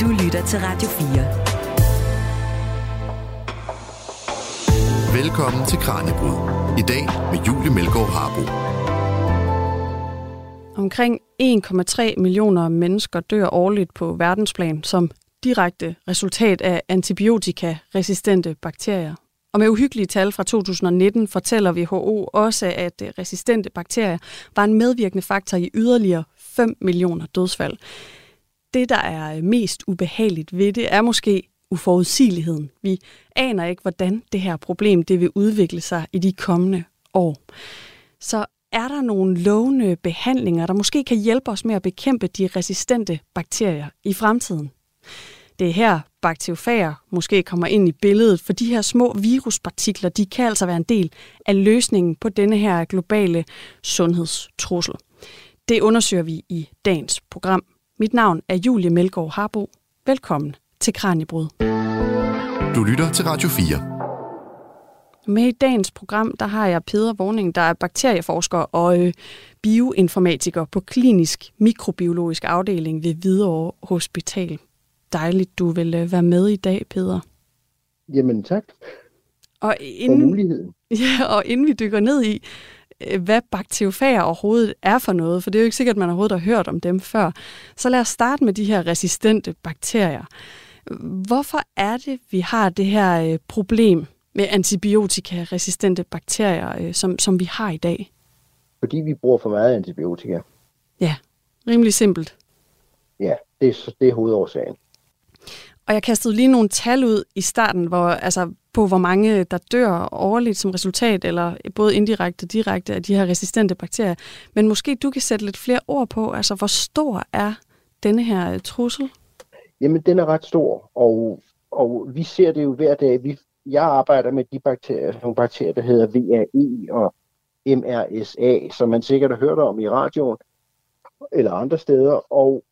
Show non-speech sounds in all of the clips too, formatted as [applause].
Du lytter til Radio 4. Velkommen til Kranjebrud. I dag med Julie Melgaard Harbo. Omkring 1,3 millioner mennesker dør årligt på verdensplan som direkte resultat af antibiotikaresistente bakterier. Og med uhyggelige tal fra 2019 fortæller WHO også, at resistente bakterier var en medvirkende faktor i yderligere 5 millioner dødsfald. Det, der er øh, mest ubehageligt ved det, er måske uforudsigeligheden. Vi aner ikke, hvordan det her problem det vil udvikle sig i de kommende år. Så er der nogle lovende behandlinger, der måske kan hjælpe os med at bekæmpe de resistente bakterier i fremtiden? Det er her bakteriofager måske kommer ind i billedet, for de her små viruspartikler, de kan altså være en del af løsningen på denne her globale sundhedstrussel. Det undersøger vi i dagens program. Mit navn er Julie Melgaard Harbo. Velkommen til Kranjebrud. Du lytter til Radio 4. Med i dagens program, der har jeg Peder Vorning, der er bakterieforsker og øh, bioinformatiker på klinisk mikrobiologisk afdeling ved Hvidovre Hospital. Dejligt, du vil øh, være med i dag, Peder. Jamen tak Og for inden, muligheden. [laughs] ja, og inden vi dykker ned i, hvad bakteriofager overhovedet er for noget, for det er jo ikke sikkert, at man overhovedet har hørt om dem før, så lad os starte med de her resistente bakterier. Hvorfor er det, vi har det her øh, problem med antibiotikaresistente bakterier, øh, som, som vi har i dag? Fordi vi bruger for meget antibiotika. Ja, rimelig simpelt. Ja, det er, det er hovedårsagen. Og jeg kastede lige nogle tal ud i starten, hvor, altså, på hvor mange der dør årligt som resultat, eller både indirekte og direkte af de her resistente bakterier. Men måske du kan sætte lidt flere ord på, altså hvor stor er denne her øh, trussel? Jamen, den er ret stor, og, og vi ser det jo hver dag. Vi, jeg arbejder med de bakterier, nogle bakterier, der hedder VAE og MRSA, som man sikkert har hørt om i radioen eller andre steder. Og,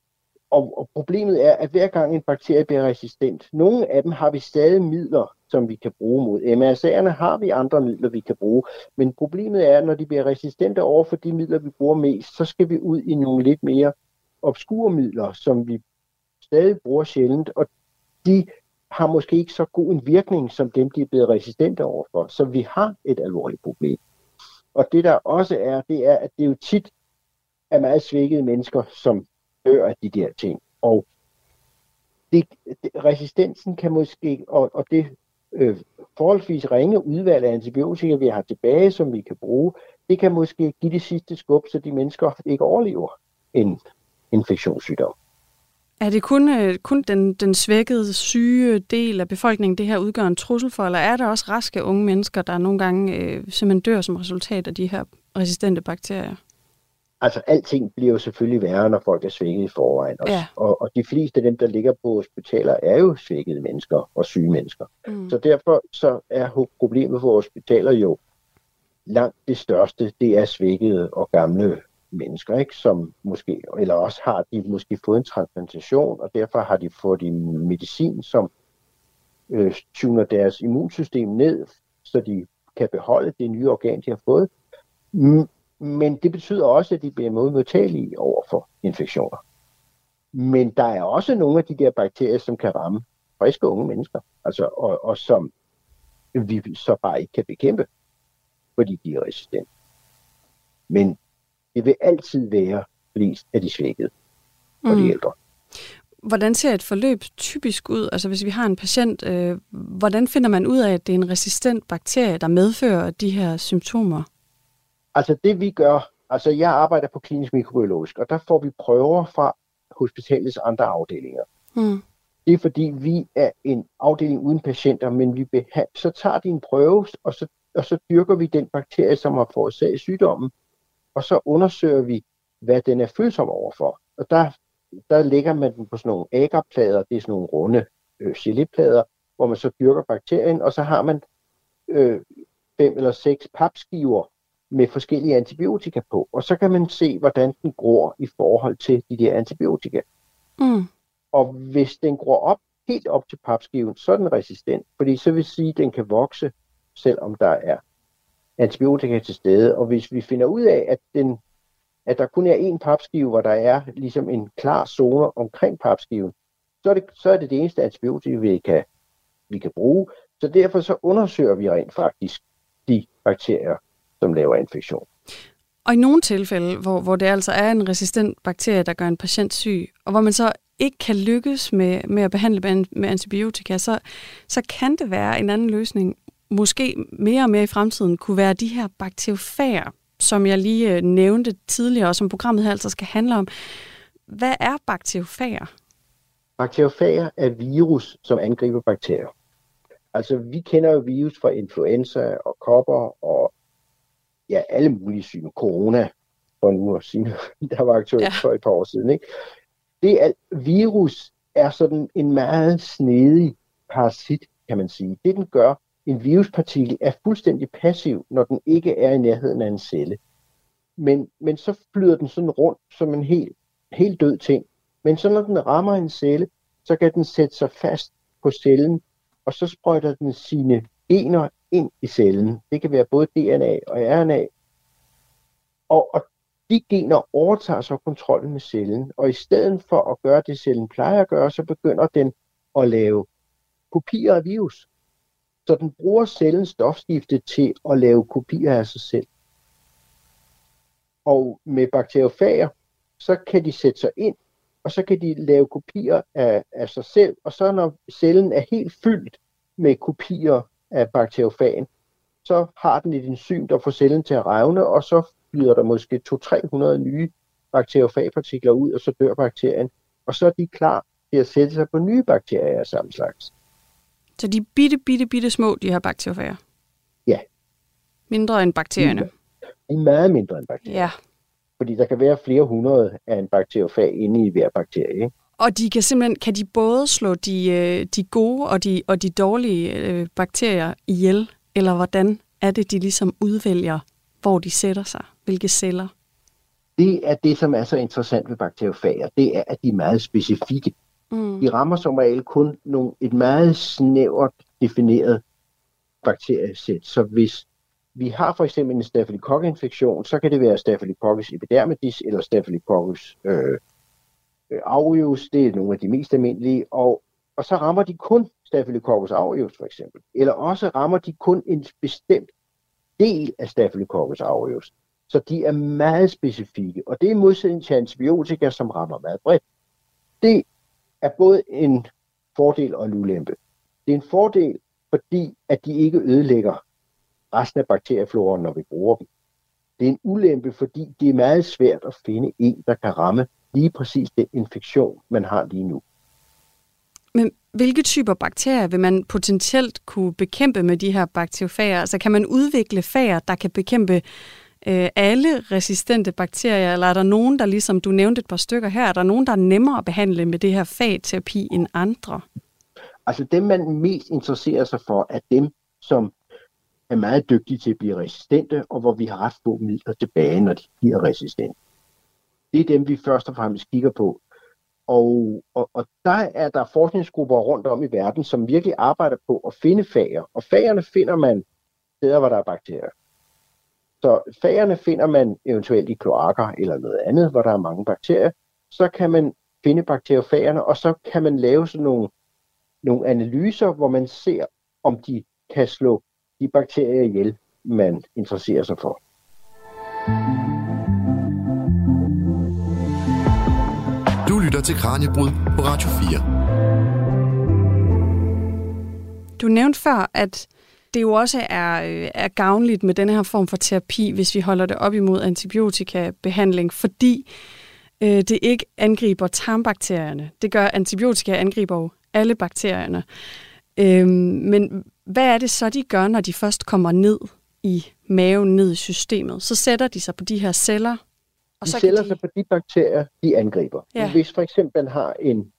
og, og problemet er, at hver gang en bakterie bliver resistent, nogle af dem har vi stadig midler, som vi kan bruge mod. MRSA'erne har vi andre midler, vi kan bruge. Men problemet er, at når de bliver resistente over for de midler, vi bruger mest, så skal vi ud i nogle lidt mere obskure midler, som vi stadig bruger sjældent, og de har måske ikke så god en virkning, som dem, de er blevet resistente overfor. Så vi har et alvorligt problem. Og det der også er, det er, at det jo tit er meget svækkede mennesker, som dør af de der ting. Og det, det, resistensen kan måske, og, og det øh, forholdsvis ringe udvalg af antibiotika, vi har tilbage, som vi kan bruge, det kan måske give det sidste skub, så de mennesker ikke overlever en infektionssygdom. Er det kun, øh, kun den, den svækkede, syge del af befolkningen, det her udgør en trussel for, eller er der også raske unge mennesker, der nogle gange øh, simpelthen dør som resultat af de her resistente bakterier? Altså, alting bliver jo selvfølgelig værre, når folk er svækket i forvejen. Også. Ja. Og, og de fleste af dem, der ligger på hospitaler, er jo svækkede mennesker og syge mennesker. Mm. Så derfor så er problemet for hospitaler jo langt det største, det er svækkede og gamle mennesker, ikke? som måske, eller også har de måske fået en transplantation, og derfor har de fået en medicin, som øh, tuner deres immunsystem ned, så de kan beholde det nye organ, de har fået. Men det betyder også, at de bliver modtagelige over for infektioner. Men der er også nogle af de der bakterier, som kan ramme friske unge mennesker, altså, og, og som vi så bare ikke kan bekæmpe, fordi de er resistente. Men det vil altid være flest af de svækkede og de Mm. ældre. Hvordan ser et forløb typisk ud? Altså hvis vi har en patient, øh, hvordan finder man ud af, at det er en resistent bakterie, der medfører de her symptomer? Altså det vi gør, altså jeg arbejder på klinisk mikrobiologisk, og der får vi prøver fra hospitalets andre afdelinger. Mm. Det er fordi, vi er en afdeling uden patienter, men vi beha- så tager de en prøve, og så, og så dyrker vi den bakterie, som har forårsaget sygdommen, og så undersøger vi, hvad den er følsom overfor. Og der, der lægger man den på sådan nogle agarplader, det er sådan nogle runde øh, geleplader, hvor man så dyrker bakterien, og så har man øh, fem eller seks papskiver med forskellige antibiotika på, og så kan man se, hvordan den gror i forhold til de der antibiotika. Mm. Og hvis den gror op, helt op til papskiven, så er den resistent, fordi så vil sige, at den kan vokse, selvom der er antibiotika til stede. Og hvis vi finder ud af, at, den, at der kun er én papskive, hvor der er ligesom en klar zone omkring papskiven, så er det, så er det det eneste antibiotika, vi kan, vi kan bruge. Så derfor så undersøger vi rent faktisk de bakterier, som laver infektion. Og i nogle tilfælde, hvor, hvor det altså er en resistent bakterie, der gør en patient syg, og hvor man så ikke kan lykkes med, med at behandle med, med antibiotika, så, så kan det være en anden løsning. Måske mere og mere i fremtiden kunne være de her bakteriofager, som jeg lige øh, nævnte tidligere, og som programmet her altså skal handle om. Hvad er bakteriofager? Bakteriofager er virus, som angriber bakterier. Altså, vi kender jo virus fra influenza og kopper og ja, alle mulige syge. Corona, for nu at sige, [laughs] der var aktuelt ja. for et par år siden. Ikke? Det er, virus er sådan en meget snedig parasit, kan man sige. Det den gør, en viruspartikel er fuldstændig passiv, når den ikke er i nærheden af en celle. Men, men så flyder den sådan rundt som en helt, helt død ting. Men så når den rammer en celle, så kan den sætte sig fast på cellen, og så sprøjter den sine gener ind i cellen. Det kan være både DNA og RNA. Og, og de gener overtager så kontrollen med cellen, og i stedet for at gøre det, cellen plejer at gøre, så begynder den at lave kopier af virus. Så den bruger cellens stofskifte til at lave kopier af sig selv. Og med bakteriofager, så kan de sætte sig ind, og så kan de lave kopier af, af sig selv, og så når cellen er helt fyldt med kopier af bakteriofagen, så har den et enzym, der får cellen til at revne, og så flyder der måske 200-300 nye bakteriofagpartikler ud, og så dør bakterien. Og så er de klar til at sætte sig på nye bakterier af samme slags. Så de er bitte, bitte, bitte små, de her bakteriofager? Ja. Mindre end bakterierne? De er meget mindre end bakterier. Ja. Fordi der kan være flere hundrede af en bakteriofag inde i hver bakterie. Ikke? Og de kan simpelthen, kan de både slå de, øh, de gode og de, og de dårlige øh, bakterier ihjel, eller hvordan er det, de ligesom udvælger, hvor de sætter sig? Hvilke celler? Det er det, som er så interessant ved bakteriofager. Det er, at de er meget specifikke. Mm. De rammer som regel kun nogle, et meget snævert defineret bakteriesæt. Så hvis vi har for eksempel en staphylococcus-infektion, så kan det være Staphylococcus epidermidis eller Staphylococcus øh, Øh, aureus, det er nogle af de mest almindelige, og, og så rammer de kun Staphylococcus aureus for eksempel. Eller også rammer de kun en bestemt del af Staphylococcus aureus. Så de er meget specifikke, og det er modsætning til antibiotika, som rammer meget bredt. Det er både en fordel og en ulempe. Det er en fordel, fordi at de ikke ødelægger resten af bakteriefloren, når vi bruger dem. Det er en ulempe, fordi det er meget svært at finde en, der kan ramme lige præcis den infektion, man har lige nu. Men hvilke typer bakterier vil man potentielt kunne bekæmpe med de her bakteriofager? Altså kan man udvikle fager, der kan bekæmpe øh, alle resistente bakterier, eller er der nogen, der ligesom du nævnte et par stykker her, er der nogen, der er nemmere at behandle med det her fagterapi end andre? Altså dem, man mest interesserer sig for, er dem, som er meget dygtige til at blive resistente, og hvor vi har ret få midler tilbage, når de bliver resistente. Det er dem, vi først og fremmest kigger på. Og, og, og der er der forskningsgrupper rundt om i verden, som virkelig arbejder på at finde fager. Og fagerne finder man steder, hvor der er bakterier. Så fagerne finder man eventuelt i kloakker eller noget andet, hvor der er mange bakterier. Så kan man finde bakteriofagerne, og så kan man lave sådan nogle, nogle analyser, hvor man ser, om de kan slå de bakterier ihjel, man interesserer sig for. Du til Kranjebrud på Radio 4. Du nævnte før, at det jo også er, øh, er gavnligt med den her form for terapi, hvis vi holder det op imod antibiotikabehandling, fordi øh, det ikke angriber tarmbakterierne. Det gør antibiotika angriber jo alle bakterierne. Øh, men hvad er det så, de gør, når de først kommer ned i maven, ned i systemet? Så sætter de sig på de her celler, og de så sætter de... sig på de bakterier, de angriber. Ja. Hvis for eksempel har en,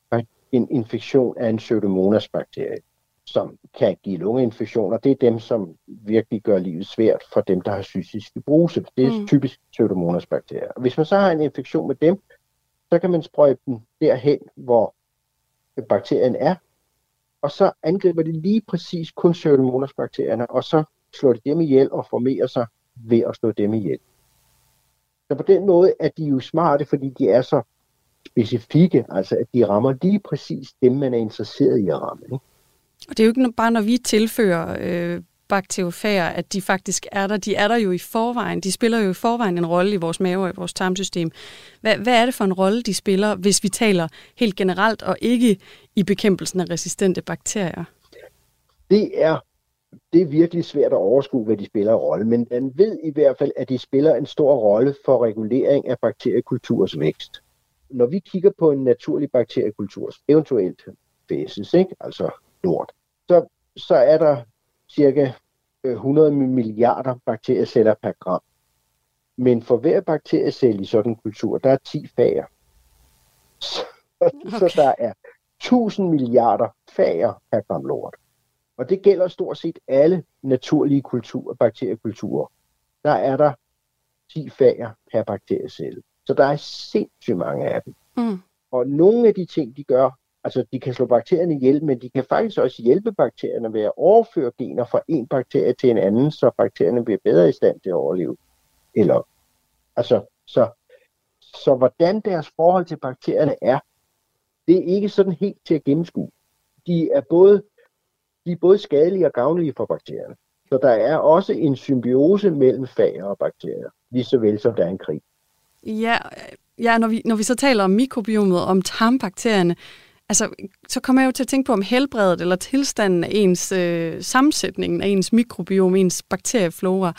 en infektion af en pseudomonas-bakterie, som kan give lungeinfektioner, det er dem, som virkelig gør livet svært for dem, der har cystisk fibrose. Det er mm. typisk pseudomonas-bakterier. Og hvis man så har en infektion med dem, så kan man sprøjte dem derhen, hvor bakterien er, og så angriber de lige præcis kun pseudomonas-bakterierne, og så slår de dem ihjel og formerer sig ved at slå dem ihjel. Så på den måde er de jo smarte, fordi de er så specifikke, altså at de rammer lige præcis dem, man er interesseret i at ramme. Ikke? Og det er jo ikke bare, når vi tilfører øh, bakteriofager, at de faktisk er der. De er der jo i forvejen. De spiller jo i forvejen en rolle i vores mave og i vores tarmsystem. Hvad, hvad er det for en rolle, de spiller, hvis vi taler helt generelt og ikke i bekæmpelsen af resistente bakterier? Det er, det er virkelig svært at overskue, hvad de spiller rolle, men man ved i hvert fald, at de spiller en stor rolle for regulering af bakteriekulturs vækst. Når vi kigger på en naturlig bakteriekultur, eventuelt fæses, ikke? altså lort, så, så er der cirka 100 øh, milliarder bakterieceller per gram. Men for hver bakteriecelle i sådan en kultur, der er 10 fager. Så, okay. så der er 1000 milliarder fager per gram lort. Og det gælder stort set alle naturlige kulturer, bakteriekulturer. Der er der 10 fager per bakteriecelle. Så der er sindssygt mange af dem. Mm. Og nogle af de ting, de gør, Altså, de kan slå bakterierne ihjel, men de kan faktisk også hjælpe bakterierne ved at overføre gener fra en bakterie til en anden, så bakterierne bliver bedre i stand til at overleve. Eller, altså, så, så hvordan deres forhold til bakterierne er, det er ikke sådan helt til at gennemskue. De er både, de er både skadelige og gavnlige for bakterierne. Så der er også en symbiose mellem fager og bakterier, lige så vel som der er en krig. Ja, ja når, vi, når vi så taler om mikrobiomet, om tarmbakterierne, altså, så kommer jeg jo til at tænke på, om helbredet eller tilstanden af ens øh, sammensætningen af ens mikrobiom, ens bakterieflora,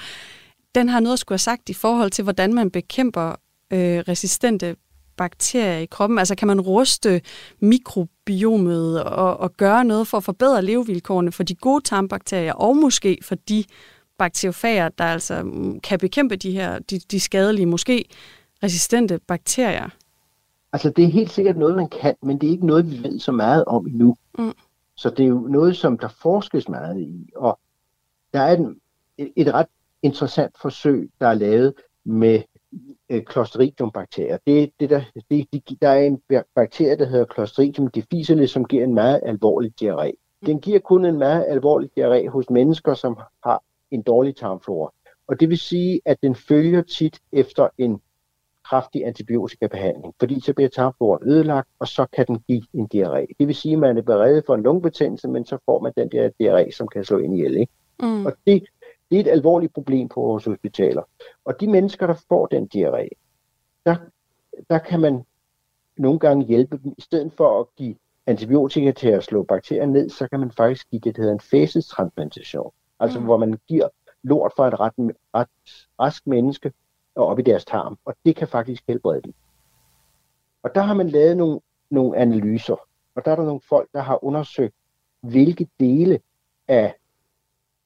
den har noget at skulle have sagt i forhold til, hvordan man bekæmper øh, resistente bakterier i kroppen? Altså kan man ruste mikrobiomet og, og gøre noget for at forbedre levevilkårene for de gode tarmbakterier, og måske for de bakteriofager, der altså mm, kan bekæmpe de her de, de skadelige, måske resistente bakterier? Altså, det er helt sikkert noget, man kan, men det er ikke noget, vi ved så meget om endnu. Mm. Så det er jo noget, som der forskes meget i. Og der er et, et ret interessant forsøg, der er lavet med øh, Clostridium-bakterier. Det, det der, det, de, der er en bakterie, der hedder Clostridium difficile, som giver en meget alvorlig diarré. Den giver kun en meget alvorlig diarré hos mennesker, som har en dårlig tarmflora. Og det vil sige, at den følger tit efter en kraftig antibiotikabehandling, fordi så bliver tarmfloren ødelagt, og så kan den give en diarré. Det vil sige, at man er beredt for en lungebetændelse, men så får man den der diarré, som kan slå ind i el. Ikke? Mm. Og det, det er et alvorligt problem på vores hospitaler. Og de mennesker, der får den diarré, der, der kan man nogle gange hjælpe dem. I stedet for at give antibiotika til at slå bakterier ned, så kan man faktisk give det, der hedder en fæsestransplantation. Altså mm. hvor man giver lort fra et ret, ret rask menneske, og op i deres tarm, og det kan faktisk helbrede dem. Og der har man lavet nogle, nogle analyser, og der er der nogle folk, der har undersøgt, hvilke dele af,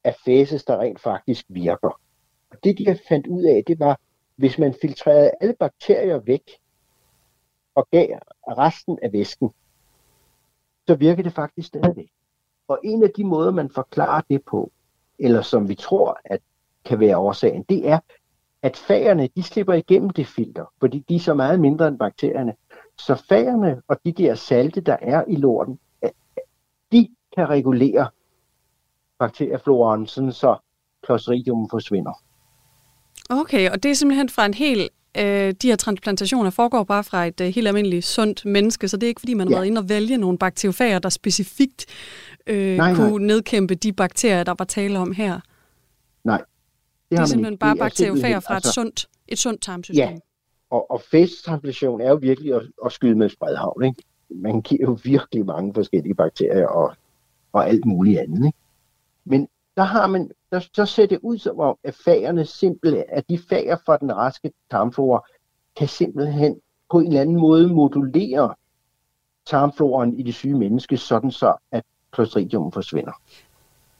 af fases, der rent faktisk virker. Og det, de har fandt ud af, det var, hvis man filtrerede alle bakterier væk, og gav resten af væsken, så virker det faktisk stadigvæk. Og en af de måder, man forklarer det på, eller som vi tror, at kan være årsagen, det er, at fagerne, de slipper igennem det filter, fordi de er så meget mindre end bakterierne. Så fagerne og de der salte, der er i lorten, de kan regulere bakteriefloraen, sådan så Clostridium forsvinder. Okay, og det er simpelthen fra en helt øh, de her transplantationer foregår bare fra et øh, helt almindeligt sundt menneske, så det er ikke fordi, man har ja. været inde og vælge nogle bakteriofager, der specifikt øh, nej, kunne nej. nedkæmpe de bakterier, der var tale om her. Nej, det, det er simpelthen ikke. bare bakteriofager fra altså, et, sundt, et sundt tarmsystem. Ja, og, og fæstetransplantation er jo virkelig at, at skyde med spredhavn. Ikke? Man giver jo virkelig mange forskellige bakterier og, og alt muligt andet. Ikke? Men der har man, der, så ser det ud som om, at fagerne simpelthen, at de fager fra den raske tarmflora, kan simpelthen på en eller anden måde modulere tarmfloren i det syge menneske, sådan så at Clostridium forsvinder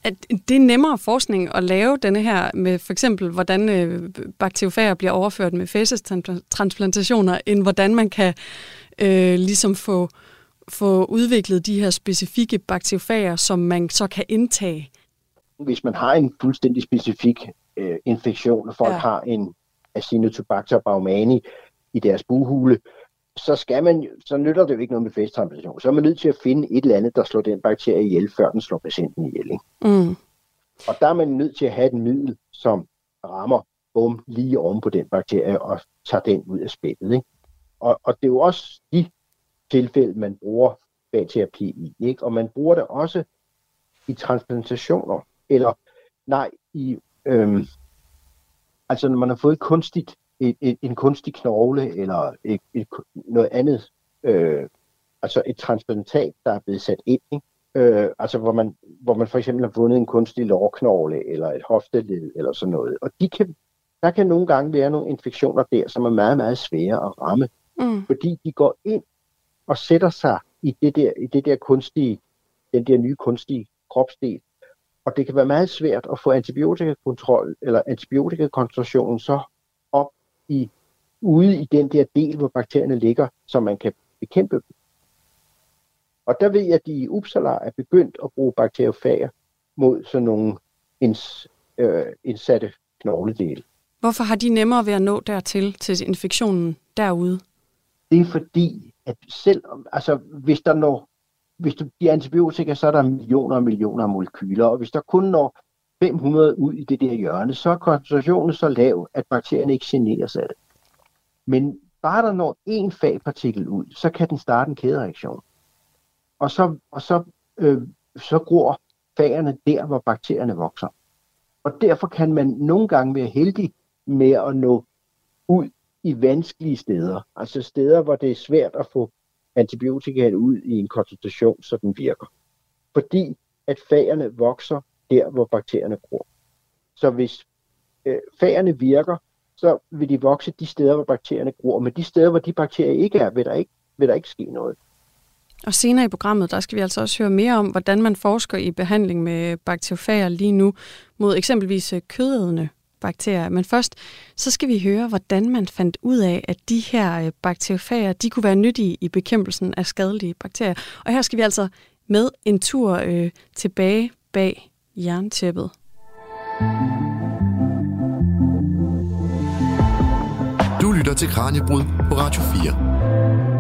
at det er nemmere forskning at lave denne her med for eksempel, hvordan øh, bakteriofager bliver overført med fæsestransplantationer, end hvordan man kan øh, ligesom få, få udviklet de her specifikke bakteriofager, som man så kan indtage. Hvis man har en fuldstændig specifik øh, infektion, og folk ja. har en Acinetobacter baumani i deres buhule, så, skal man, så nytter det jo ikke noget med fæsttransplantation. Så er man nødt til at finde et eller andet, der slår den bakterie ihjel, før den slår patienten ihjel. Ikke? Mm. Og der er man nødt til at have et middel, som rammer bum lige oven på den bakterie og tager den ud af spillet. Ikke? og, og det er jo også de tilfælde, man bruger fagterapi i. Ikke? Og man bruger det også i transplantationer, eller nej, i, øhm, altså når man har fået et kunstigt, et, et, en kunstig knogle, eller et, et, noget andet, øh, altså et transplantat, der er blevet sat ind, ikke? Øh, altså hvor man, hvor man for eksempel har fundet en kunstig lårknogle, eller et hofteled, eller sådan noget. Og de kan, der kan nogle gange være nogle infektioner der, som er meget, meget svære at ramme, mm. fordi de går ind og sætter sig i det der, i det der kunstige, den der nye kunstige kropsdel. Og det kan være meget svært at få antibiotikakontrol eller antibiotikakoncentrationen så op i ude i den der del, hvor bakterierne ligger, så man kan bekæmpe dem. Og der ved jeg, at de i Uppsala er begyndt at bruge bakteriofager mod sådan nogle ins, øh, indsatte knogledele. Hvorfor har de nemmere ved at nå dertil, til infektionen derude? Det er fordi, at selv, altså hvis der når, hvis du giver antibiotika, så er der millioner og millioner af molekyler, og hvis der kun når 500 ud i det der hjørne, så er koncentrationen så lav, at bakterierne ikke generes af det. Men bare der når én fagpartikel ud, så kan den starte en kædereaktion. Og så, og så, øh, så gror fagerne der, hvor bakterierne vokser. Og derfor kan man nogle gange være heldig med at nå ud i vanskelige steder. Altså steder, hvor det er svært at få antibiotika ud i en koncentration, så den virker. Fordi at fagerne vokser der, hvor bakterierne gror. Så hvis øh, fagerne virker, så vil de vokse de steder, hvor bakterierne gror. Men de steder, hvor de bakterier ikke er, vil der ikke, vil der ikke ske noget. Og senere i programmet, der skal vi altså også høre mere om, hvordan man forsker i behandling med bakteriofager lige nu mod eksempelvis øh, kødædende bakterier. Men først, så skal vi høre, hvordan man fandt ud af, at de her øh, bakteriofager, de kunne være nyttige i bekæmpelsen af skadelige bakterier. Og her skal vi altså med en tur øh, tilbage bag jerntæppet. Du lytter til Kranjebrud på Radio 4.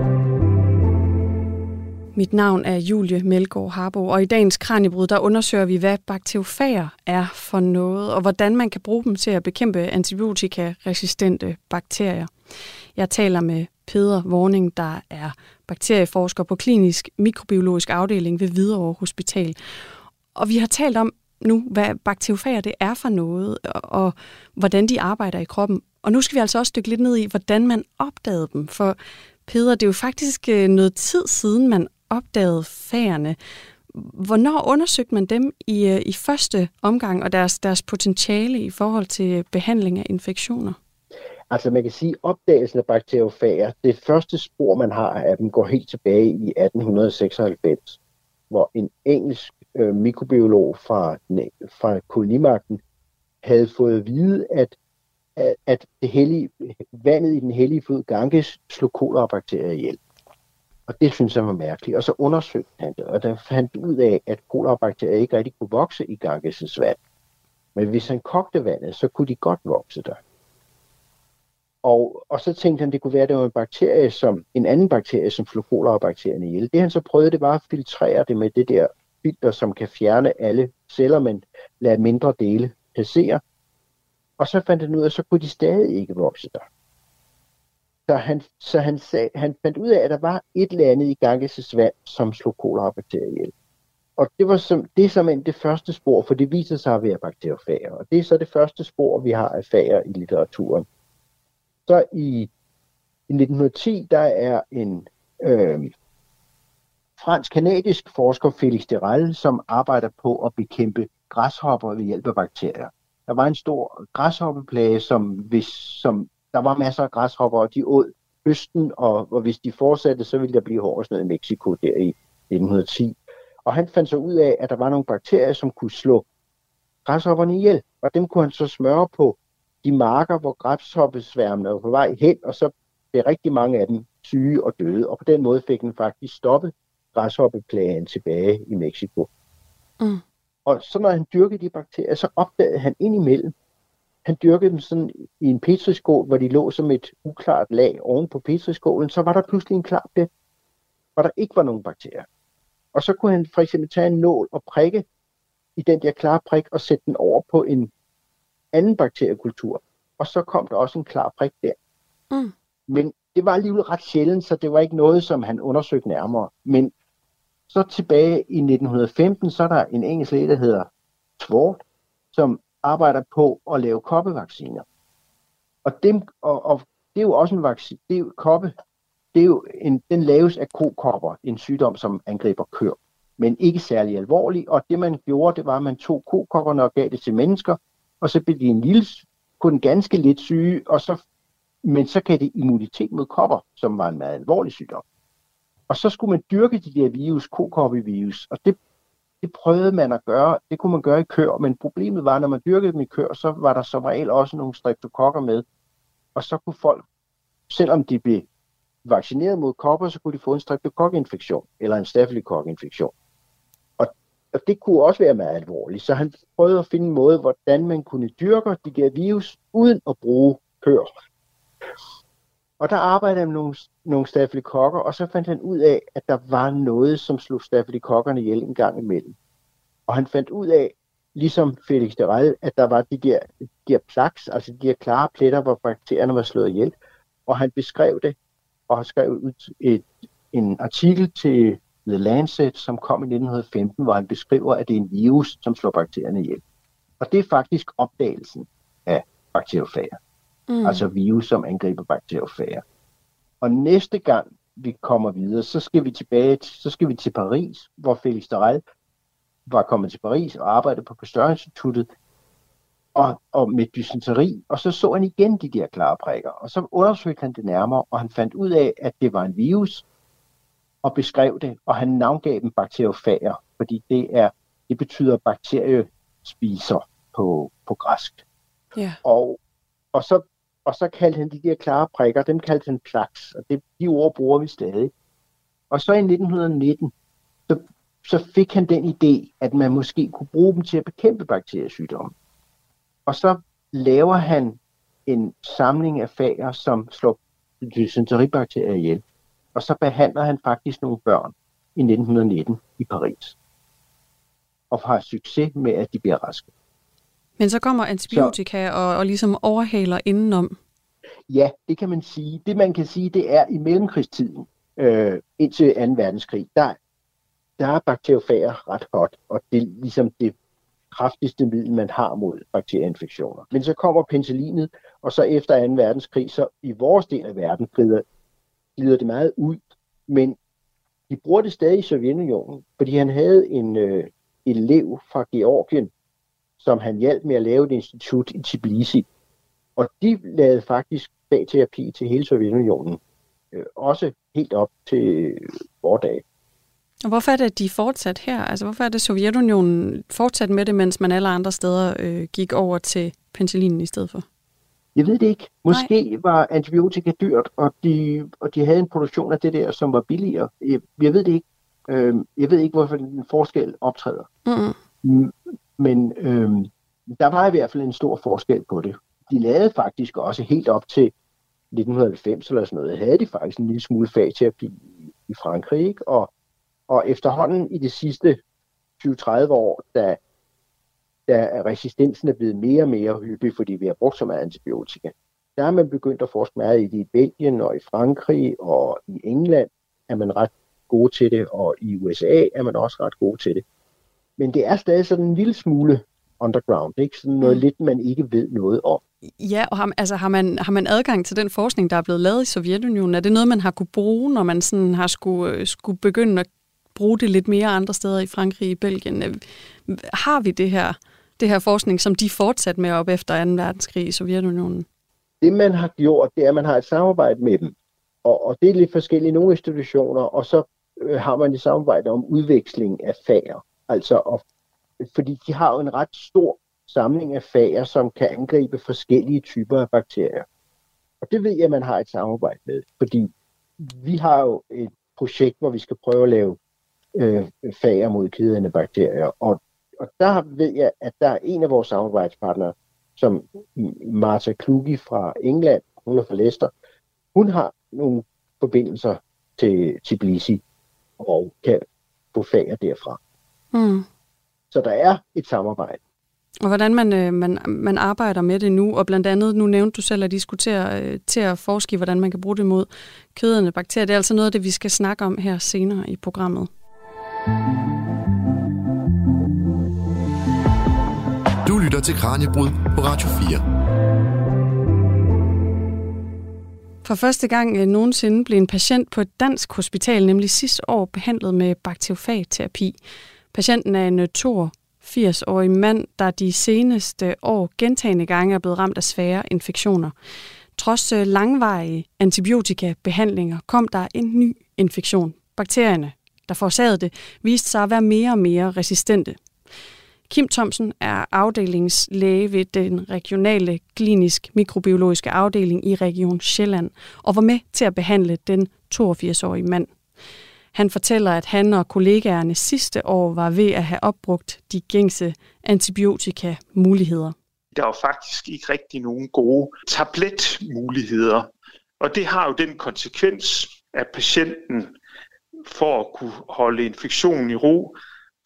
Mit navn er Julie Melgaard Harbo, og i dagens Kranjebrud, der undersøger vi, hvad bakteriofager er for noget, og hvordan man kan bruge dem til at bekæmpe antibiotikaresistente bakterier. Jeg taler med Peder Vorning, der er bakterieforsker på klinisk mikrobiologisk afdeling ved Hvidovre Hospital. Og vi har talt om nu, hvad bakteriofager det er for noget, og, og hvordan de arbejder i kroppen. Og nu skal vi altså også dykke lidt ned i, hvordan man opdagede dem. For Peder, det er jo faktisk øh, noget tid siden, man opdagede fagerne. Hvornår undersøgte man dem i, øh, i første omgang, og deres, deres potentiale i forhold til behandling af infektioner? Altså man kan sige, at opdagelsen af bakteriofager, det første spor, man har af dem, går helt tilbage i 1896, hvor en engelsk øh, mikrobiolog fra, fra kolonimagten havde fået at vide, at, at, at det hellige, vandet i den hellige flod Ganges slog kolera-bakterier ihjel. Og det synes han var mærkeligt. Og så undersøgte han det, og der fandt ud af, at kolabakterier ikke rigtig kunne vokse i Ganges' vand. Men hvis han kogte vandet, så kunne de godt vokse der. Og, og så tænkte han, at det kunne være, at det var en bakterie, som, en anden bakterie, som slog kolera-bakterierne ihjel. Det han så prøvede, det var at filtrere det med det der filter, som kan fjerne alle celler, men lade mindre dele passere. Og så fandt han ud af, at så kunne de stadig ikke vokse der. Så han, så han, sag, han fandt ud af, at der var et eller andet i Ganges' vand, som slog kolera-bakterier ihjel. Og det var som, det er som det første spor, for det viser sig at være bakteriofager. Og det er så det første spor, vi har af fager i litteraturen. Så i, i 1910, der er en øh, fransk-kanadisk forsker, Felix Derel, som arbejder på at bekæmpe græshopper ved hjælp af bakterier. Der var en stor græshoppeplage, som, hvis, som der var masser af græshopper, og de åd østen, og, og hvis de fortsatte, så ville der blive hårdsned i Mexico der i 1910. Og han fandt så ud af, at der var nogle bakterier, som kunne slå græshopperne ihjel, og dem kunne han så smøre på de marker, hvor græshoppesværmene var på vej hen, og så blev rigtig mange af dem syge og døde, og på den måde fik den faktisk stoppet græshoppeplagen tilbage i Mexico. Mm. Og så når han dyrkede de bakterier, så opdagede han indimellem, han dyrkede dem sådan i en petriskål, hvor de lå som et uklart lag oven på petriskålen, så var der pludselig en klar plet, hvor der ikke var nogen bakterier. Og så kunne han for eksempel tage en nål og prikke i den der klare prik og sætte den over på en anden bakteriekultur. Og så kom der også en klar prik der. Mm. Men det var alligevel ret sjældent, så det var ikke noget, som han undersøgte nærmere. Men så tilbage i 1915, så er der en engelsk læge, der hedder Twort, som arbejder på at lave koppevacciner. Og, dem, og, og det er jo også en vaccine, det er jo koppe, det er jo en, den laves af kokopper, en sygdom, som angriber køer, men ikke særlig alvorlig. Og det man gjorde, det var, at man tog kokopperne og gav det til mennesker, og så blev de en lille, kun ganske lidt syge, og så, men så gav det immunitet mod kopper, som var en meget alvorlig sygdom. Og så skulle man dyrke de der virus, kokoppevirus, og det, det prøvede man at gøre. Det kunne man gøre i kør, men problemet var, når man dyrkede dem i kør, så var der som regel også nogle streptokokker med. Og så kunne folk, selvom de blev vaccineret mod kopper, så kunne de få en streptokokinfektion eller en stafylokokinfektion. Og, og det kunne også være meget alvorligt. Så han prøvede at finde en måde, hvordan man kunne dyrke de der virus, uden at bruge kør. Og der arbejdede han med nogle, nogle stafylokokker, og så fandt han ud af, at der var noget, som slog stafylokokkerne ihjel en gang imellem. Og han fandt ud af, ligesom Felix Derel, at der var de der, de der plaks, altså de der klare pletter, hvor bakterierne var slået ihjel. Og han beskrev det, og skrev ud et, en artikel til The Lancet, som kom i 1915, hvor han beskriver, at det er en virus, som slår bakterierne ihjel. Og det er faktisk opdagelsen af bakteriofager. Mm. Altså virus, som angriber bakteriofager. Og næste gang vi kommer videre, så skal vi tilbage, så skal vi til Paris, hvor Felix Darel var kommet til Paris og arbejdede på Pasteur-instituttet og, og med dysenteri, og så så han igen de der klare prikker, og så undersøgte han det nærmere, og han fandt ud af, at det var en virus, og beskrev det, og han navngav dem bakteriofager, fordi det er det betyder bakteriespiser på, på græsk. Yeah. Og, og, så, og så kaldte han de der klare prikker, dem kaldte han plaks, og det, de ord bruger vi stadig. Og så i 1919, så, så fik han den idé, at man måske kunne bruge dem til at bekæmpe bakteriesygdomme. Og så laver han en samling af fager, som slår dysenteribakterier ihjel. Og så behandler han faktisk nogle børn i 1919 i Paris. Og har succes med, at de bliver raske. Men så kommer antibiotika så, og, og ligesom overhaler indenom. Ja, det kan man sige. Det man kan sige, det er i mellemkrigstiden, øh, indtil 2. verdenskrig, der, der er bakteriofager ret hot, og det er ligesom det kraftigste middel, man har mod bakterieinfektioner. Men så kommer penicillinet, og så efter 2. verdenskrig, så i vores del af verden glider, glider det meget ud. Men de bruger det stadig i Sovjetunionen, fordi han havde en øh, elev fra Georgien, som han hjalp med at lave et institut i Tbilisi. Og de lavede faktisk bagterapi til hele Sovjetunionen. Øh, også helt op til vores dag. Og hvorfor er det, at de er fortsat her? Altså, hvorfor er det, Sovjetunionen fortsat med det, mens man alle andre steder øh, gik over til penicillinen i stedet for? Jeg ved det ikke. Måske Nej. var antibiotika dyrt, og de, og de havde en produktion af det der, som var billigere. Jeg, jeg ved det ikke. Øh, jeg ved ikke, hvorfor den forskel optræder. Mm-hmm. Men øh, der var i hvert fald en stor forskel på det. De lavede faktisk også helt op til 1990 eller sådan noget, havde de faktisk en lille smule fagterapi i Frankrig, ikke? og og efterhånden i de sidste 20-30 år, da, da resistensen er blevet mere og mere hyppig, fordi vi har brugt så meget antibiotika, der er man begyndt at forske meget i det i Belgien og i Frankrig og i England er man ret gode til det, og i USA er man også ret gode til det. Men det er stadig sådan en lille smule underground, ikke? Sådan noget mm. lidt, man ikke ved noget om. Ja, og har, altså, har, man, har man adgang til den forskning, der er blevet lavet i Sovjetunionen? Er det noget, man har kunne bruge, når man sådan har skulle, skulle begynde at bruge det lidt mere andre steder i Frankrig, i Belgien. Øh, har vi det her, det her forskning, som de fortsat med op efter 2. verdenskrig i Sovjetunionen? Det man har gjort, det er, at man har et samarbejde med dem. Og, og det er lidt forskellige nogle institutioner, og så øh, har man et samarbejde om udveksling af fager. Altså, og, fordi de har jo en ret stor samling af fager, som kan angribe forskellige typer af bakterier. Og det ved jeg, at man har et samarbejde med, fordi vi har jo et projekt, hvor vi skal prøve at lave øh, fager mod kædende bakterier. Og, og der ved jeg, at der er en af vores samarbejdspartnere, som Martha Kluge fra England, hun er fra Leicester, hun har nogle forbindelser til Tbilisi og kan få fager derfra. Mm. Så der er et samarbejde. Og hvordan man, øh, man, man arbejder med det nu, og blandt andet, nu nævnte du selv, at I skulle til at, øh, til at forske i, hvordan man kan bruge det mod kødende bakterier. Det er altså noget af det, vi skal snakke om her senere i programmet. Du lytter til Kranjebrud på Radio 4. For første gang øh, nogensinde blev en patient på et dansk hospital, nemlig sidste år, behandlet med bakteriofagterapi. Patienten er en øh, 82-årig mand, der de seneste år gentagende gange er blevet ramt af svære infektioner. Trods øh, langvarige antibiotikabehandlinger kom der en ny infektion. Bakterierne, der forårsagede det, viste sig at være mere og mere resistente. Kim Thomsen er afdelingslæge ved den regionale klinisk mikrobiologiske afdeling i Region Sjælland og var med til at behandle den 82-årige mand. Han fortæller, at han og kollegaerne sidste år var ved at have opbrugt de gængse antibiotika-muligheder. Der er faktisk ikke rigtig nogen gode tabletmuligheder, og det har jo den konsekvens, at patienten for at kunne holde infektionen i ro,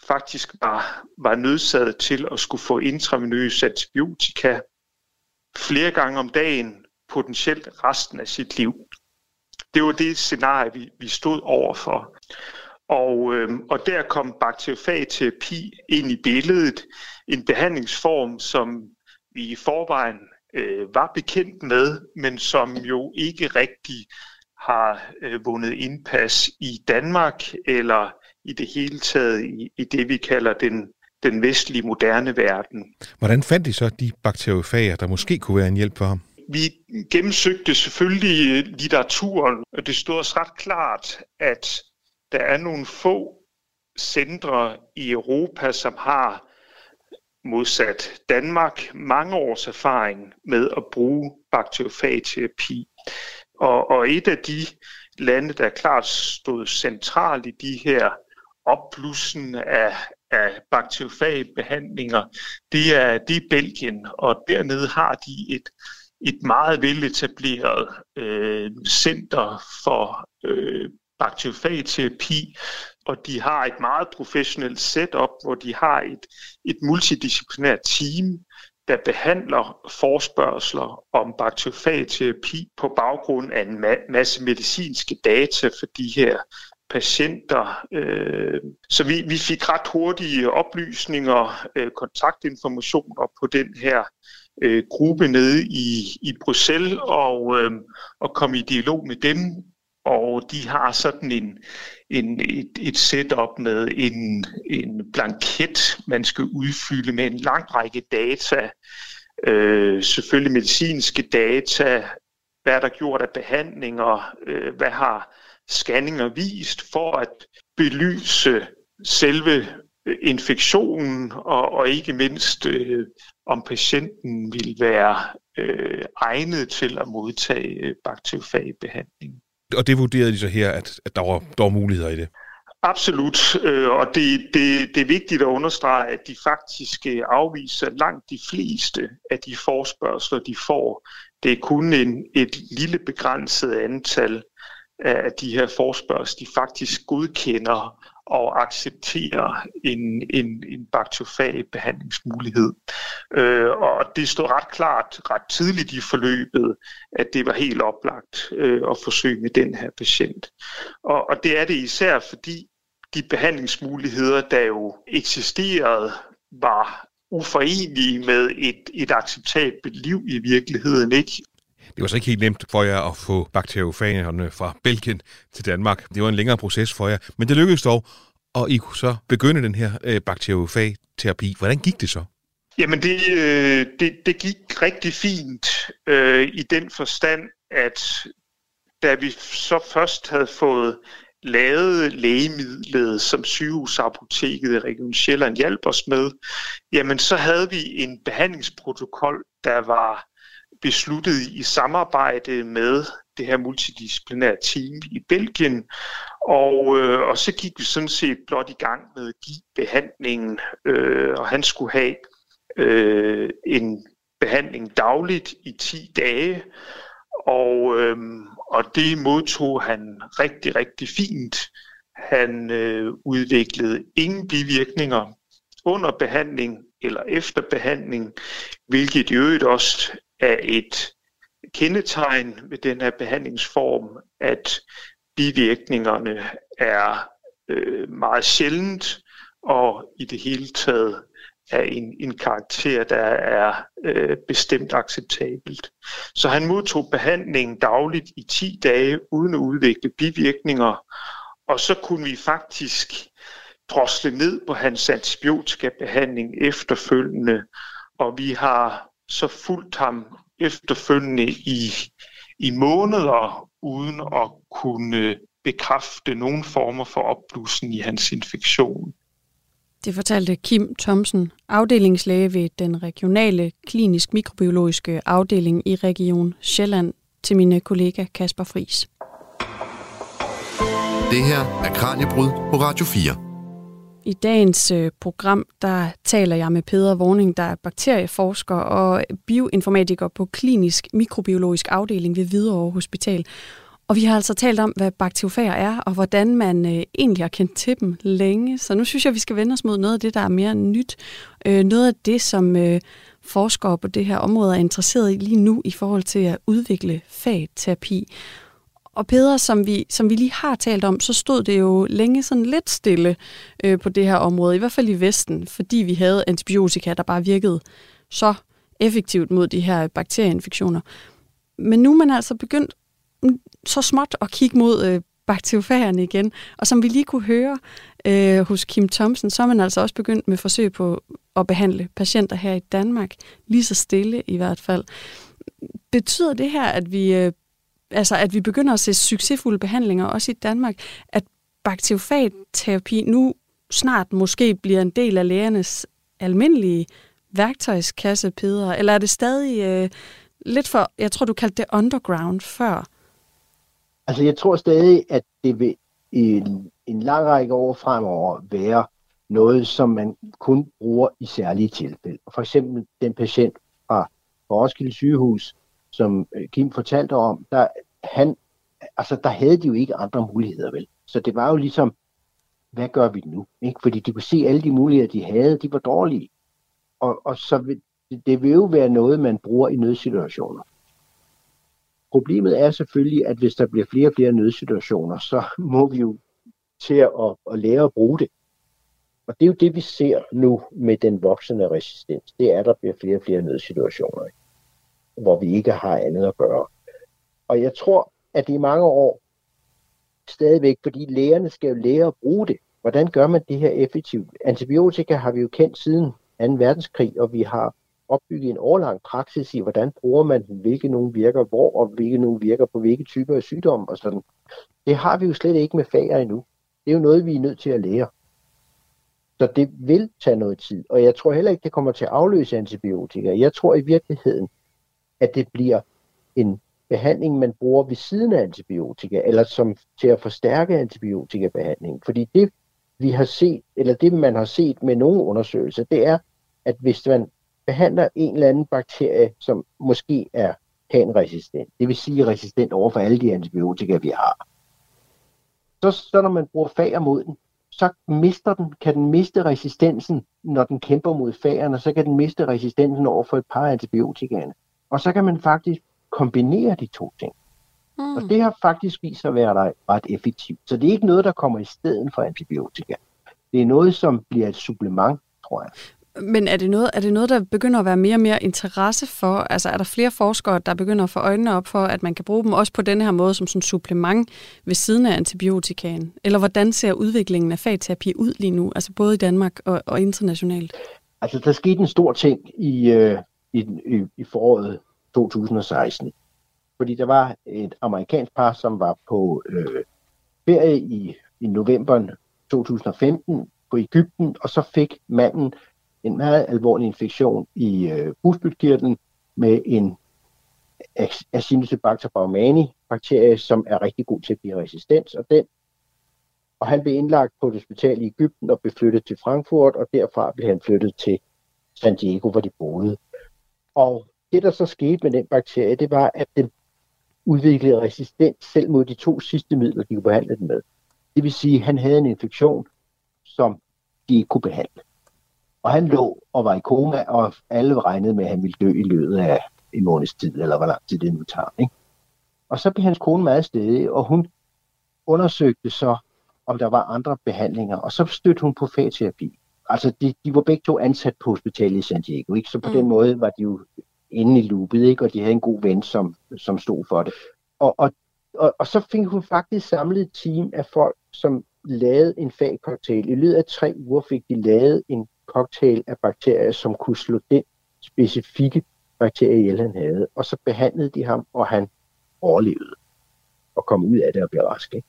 faktisk var, var nødsaget til at skulle få intravenøs antibiotika flere gange om dagen, potentielt resten af sit liv. Det var det scenarie, vi, vi stod overfor. Og, øh, og der kom bakteriofagterapi ind i billedet, en behandlingsform, som vi i forvejen øh, var bekendt med, men som jo ikke rigtig har øh, vundet indpas i Danmark eller i det hele taget i, i det, vi kalder den, den vestlige moderne verden. Hvordan fandt de så de bakteriofager, der måske kunne være en hjælp for ham? Vi gennemsøgte selvfølgelig øh, litteraturen, og det stod os ret klart, at der er nogle få centre i Europa, som har modsat Danmark mange års erfaring med at bruge bakteriofagterapi. Og, og et af de lande, der klart stod centralt i de her opblussen af, af bakteriofagbehandlinger, det er, det er Belgien, og dernede har de et, et meget veletableret øh, center for øh, bakteriofagterapi, og de har et meget professionelt setup, hvor de har et, et multidisciplinært team, der behandler forspørgseler om bakteriofagterapi på baggrund af en ma- masse medicinske data for de her patienter. Øh, så vi, vi fik ret hurtige oplysninger, øh, kontaktinformationer på den her øh, gruppe nede i, i Bruxelles og, øh, og kom i dialog med dem. Og de har sådan en, en, et, et setup med en, en blanket, man skal udfylde med en lang række data. Øh, selvfølgelig medicinske data, hvad er der gjort af behandlinger, øh, hvad har scanninger vist for at belyse selve øh, infektionen, og, og ikke mindst øh, om patienten vil være øh, egnet til at modtage øh, bakteriofagbehandling. Og det vurderede de så her, at, at der, var, der var muligheder i det? Absolut, øh, og det, det, det er vigtigt at understrege, at de faktisk øh, afviser langt de fleste af de forspørgseler, de får. Det er kun en, et lille begrænset antal af de her forspørgsel, de faktisk godkender og accepterer en, en, en bakteriofagbehandlingsmulighed. Øh, og det stod ret klart ret tidligt i forløbet, at det var helt oplagt øh, at forsøge med den her patient. Og, og det er det især fordi de behandlingsmuligheder, der jo eksisterede, var uforenelige med et, et acceptabelt liv i virkeligheden. ikke. Det var så ikke helt nemt for jer at få bakteriofagerne fra Belgien til Danmark. Det var en længere proces for jer, men det lykkedes dog, og I kunne så begynde den her øh, bakteriofagterapi. Hvordan gik det så? Jamen det, øh, det, det gik rigtig fint øh, i den forstand, at da vi så først havde fået lavet lægemidlet, som sygehusapoteket i Region Sjælland hjalp os med, jamen så havde vi en behandlingsprotokol, der var besluttet i samarbejde med det her multidisciplinære team i Belgien, og, øh, og så gik vi sådan set blot i gang med at give behandlingen, øh, og han skulle have øh, en behandling dagligt i 10 dage, og, øh, og det modtog han rigtig, rigtig fint. Han øh, udviklede ingen bivirkninger under behandling eller efter behandling, hvilket i øvrigt også er et kendetegn ved den her behandlingsform, at bivirkningerne er øh, meget sjældent og i det hele taget er en, en karakter, der er øh, bestemt acceptabelt. Så han modtog behandlingen dagligt i 10 dage uden at udvikle bivirkninger, og så kunne vi faktisk drosle ned på hans antibiotikabehandling efterfølgende, og vi har så fulgt ham efterfølgende i, i måneder uden at kunne bekræfte nogen former for opblussen i hans infektion. Det fortalte Kim Thomsen, afdelingslæge ved den regionale klinisk mikrobiologiske afdeling i Region Sjælland, til mine kollega Kasper Fris. Det her er Kranjebrud på Radio 4. I dagens øh, program, der taler jeg med Peder Vorning, der er bakterieforsker og bioinformatiker på klinisk mikrobiologisk afdeling ved Hvidovre Hospital. Og vi har altså talt om, hvad bakteriofager er, og hvordan man øh, egentlig har kendt til dem længe. Så nu synes jeg, vi skal vende os mod noget af det, der er mere nyt. Øh, noget af det, som øh, forskere på det her område er interesseret i lige nu i forhold til at udvikle fagterapi. Og Peder, som vi, som vi lige har talt om, så stod det jo længe sådan lidt stille øh, på det her område, i hvert fald i Vesten, fordi vi havde antibiotika, der bare virkede så effektivt mod de her bakterieinfektioner. Men nu er man altså begyndt mm, så småt at kigge mod øh, bakteriofagerne igen. Og som vi lige kunne høre øh, hos Kim Thomsen, så er man altså også begyndt med forsøg på at behandle patienter her i Danmark, lige så stille i hvert fald. Betyder det her, at vi, øh, altså, at vi begynder at se succesfulde behandlinger også i Danmark, at bakteriofagterapi nu snart måske bliver en del af lægernes almindelige værktøjskasse, Peder? Eller er det stadig øh, lidt for, jeg tror du kaldte det underground før? Altså jeg tror stadig, at det vil i en, en lang række år fremover være noget, som man kun bruger i særlige tilfælde. For eksempel den patient fra Roskilde sygehus, som øh, Kim fortalte om, der, han, altså, der havde de jo ikke andre muligheder, vel? Så det var jo ligesom, hvad gør vi nu? Ikke? Fordi de kunne se alle de muligheder, de havde, de var dårlige. Og, og så vil, det vil jo være noget, man bruger i nødsituationer. Problemet er selvfølgelig, at hvis der bliver flere og flere nødsituationer, så må vi jo til at, at lære at bruge det. Og det er jo det, vi ser nu med den voksende resistens. Det er, at der bliver flere og flere nødsituationer, hvor vi ikke har andet at gøre. Og jeg tror, at det i mange år stadigvæk, fordi lægerne skal jo lære at bruge det. Hvordan gør man det her effektivt? Antibiotika har vi jo kendt siden 2. verdenskrig, og vi har opbygget en årlang praksis i, hvordan bruger man den, hvilke nogen virker hvor, og hvilke nogen virker på hvilke typer af sygdomme og sådan. Det har vi jo slet ikke med fager endnu. Det er jo noget, vi er nødt til at lære. Så det vil tage noget tid, og jeg tror heller ikke, det kommer til at afløse antibiotika. Jeg tror i virkeligheden, at det bliver en behandling, man bruger ved siden af antibiotika, eller som til at forstærke antibiotikabehandling. Fordi det, vi har set, eller det man har set med nogle undersøgelser, det er, at hvis man behandler en eller anden bakterie, som måske er panresistent, det vil sige resistent over for alle de antibiotika, vi har. Så, så når man bruger fager mod den, så mister den, kan den miste resistensen, når den kæmper mod fagerne, så kan den miste resistensen over for et par antibiotika. Og så kan man faktisk kombinere de to ting. Mm. Og det har faktisk vist sig at være ret effektivt. Så det er ikke noget, der kommer i stedet for antibiotika. Det er noget, som bliver et supplement, tror jeg. Men er det, noget, er det noget, der begynder at være mere og mere interesse for? Altså er der flere forskere, der begynder at få øjnene op for, at man kan bruge dem også på denne her måde som sådan supplement ved siden af antibiotikaen? Eller hvordan ser udviklingen af fagterapi ud lige nu, altså både i Danmark og, og internationalt? Altså der skete en stor ting i, øh, i, i, i foråret 2016. Fordi der var et amerikansk par, som var på øh, ferie i, i november 2015 på Ægypten, og så fik manden en meget alvorlig infektion i øh, bugspytkirtlen med en Acinetobacter baumani bakterie, som er rigtig god til at blive resistens, og den og han blev indlagt på et hospital i Ægypten og blev flyttet til Frankfurt, og derfra blev han flyttet til San Diego, hvor de boede. Og det, der så skete med den bakterie, det var, at den udviklede resistens selv mod de to sidste midler, de kunne behandle den med. Det vil sige, at han havde en infektion, som de ikke kunne behandle. Og han lå og var i koma, og alle regnede med, at han ville dø i løbet af en måneds tid, eller hvor lang tid det nu tager. Ikke? Og så blev hans kone meget stedig, og hun undersøgte så, om der var andre behandlinger, og så stødte hun på fagterapi. Altså, de, de var begge to ansat på hospitalet i San Diego, ikke? så på mm. den måde var de jo inde i loopet, ikke? og de havde en god ven, som, som stod for det. Og, og, og, og så fik hun faktisk samlet et team af folk, som lavede en fagcocktail. I løbet af tre uger fik de lavet en cocktail af bakterier, som kunne slå den specifikke bakterie ihjel, han havde. Og så behandlede de ham, og han overlevede og kom ud af det og blev rask. Ikke?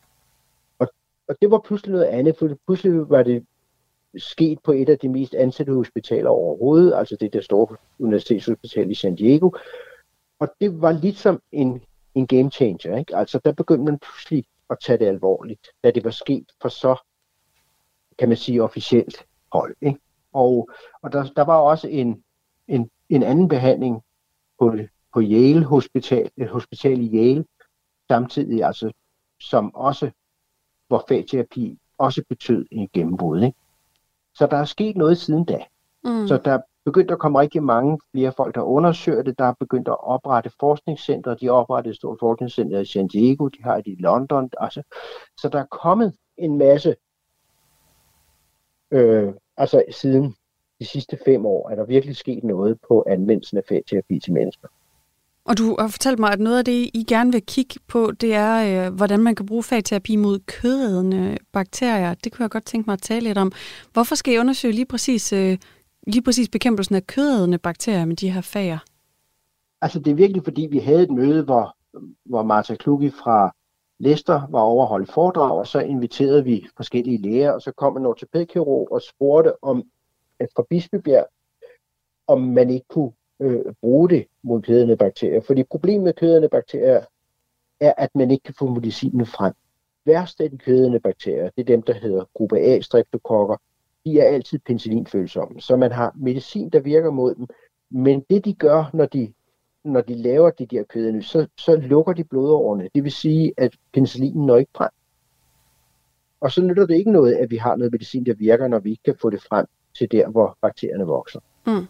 Og, og det var pludselig noget andet, for pludselig var det sket på et af de mest ansatte hospitaler overhovedet, altså det der store universitetshospital i San Diego. Og det var ligesom en, en game changer. Ikke? Altså der begyndte man pludselig at tage det alvorligt, da det var sket for så, kan man sige, officielt hold. Ikke? Og, og der, der var også en, en, en anden behandling på, på Yale Hospital, et hospital i Yale, samtidig altså, som også, hvor fagterapi også betød en gennembrud. Ikke? Så der er sket noget siden da. Mm. Så der er begyndt at komme rigtig mange flere folk, der undersøger det. Der er begyndt at oprette forskningscenter. De har oprettet et stort forskningscenter i San Diego. De har det i London. Altså, så der er kommet en masse, øh, altså siden de sidste fem år, er der virkelig sket noget på anvendelsen af fagterapi til mennesker. Og du har fortalt mig, at noget af det, I gerne vil kigge på, det er, øh, hvordan man kan bruge fagterapi mod kødædende bakterier. Det kunne jeg godt tænke mig at tale lidt om. Hvorfor skal I undersøge lige præcis, øh, lige præcis bekæmpelsen af kødædende bakterier med de her fager? Altså det er virkelig, fordi vi havde et møde, hvor, hvor Martha Kluge fra Lester var overholdt foredrag, og så inviterede vi forskellige læger, og så kom en ortopædkirurg og spurgte om, at fra Bispebjerg, om man ikke kunne øh, bruge det mod kødende bakterier. Fordi problemet med kødende bakterier er, at man ikke kan få medicinen frem. Værst af de kødende bakterier, det er dem, der hedder gruppe A streptokokker, de er altid penicillinfølsomme. Så man har medicin, der virker mod dem, men det de gør, når de, når de laver de der kødende, så, så lukker de blodårene. Det vil sige, at penicillinen når ikke frem. Og så nytter det ikke noget, at vi har noget medicin, der virker, når vi ikke kan få det frem til der, hvor bakterierne vokser. Mm.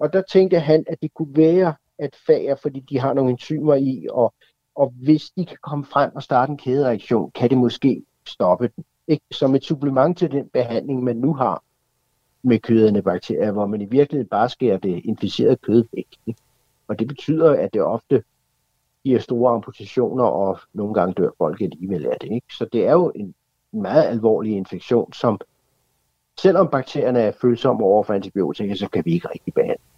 Og der tænkte han, at det kunne være, at fager, fordi de har nogle enzymer i, og, og hvis de kan komme frem og starte en kædereaktion, kan det måske stoppe den. Ikke? Som et supplement til den behandling, man nu har med kødende bakterier, hvor man i virkeligheden bare skærer det inficerede kød væk. Ikke? Og det betyder, at det ofte giver store amputationer, og nogle gange dør folk alligevel af det. Ikke? Så det er jo en meget alvorlig infektion, som selvom bakterierne er følsomme over for antibiotika, så kan vi ikke rigtig behandle.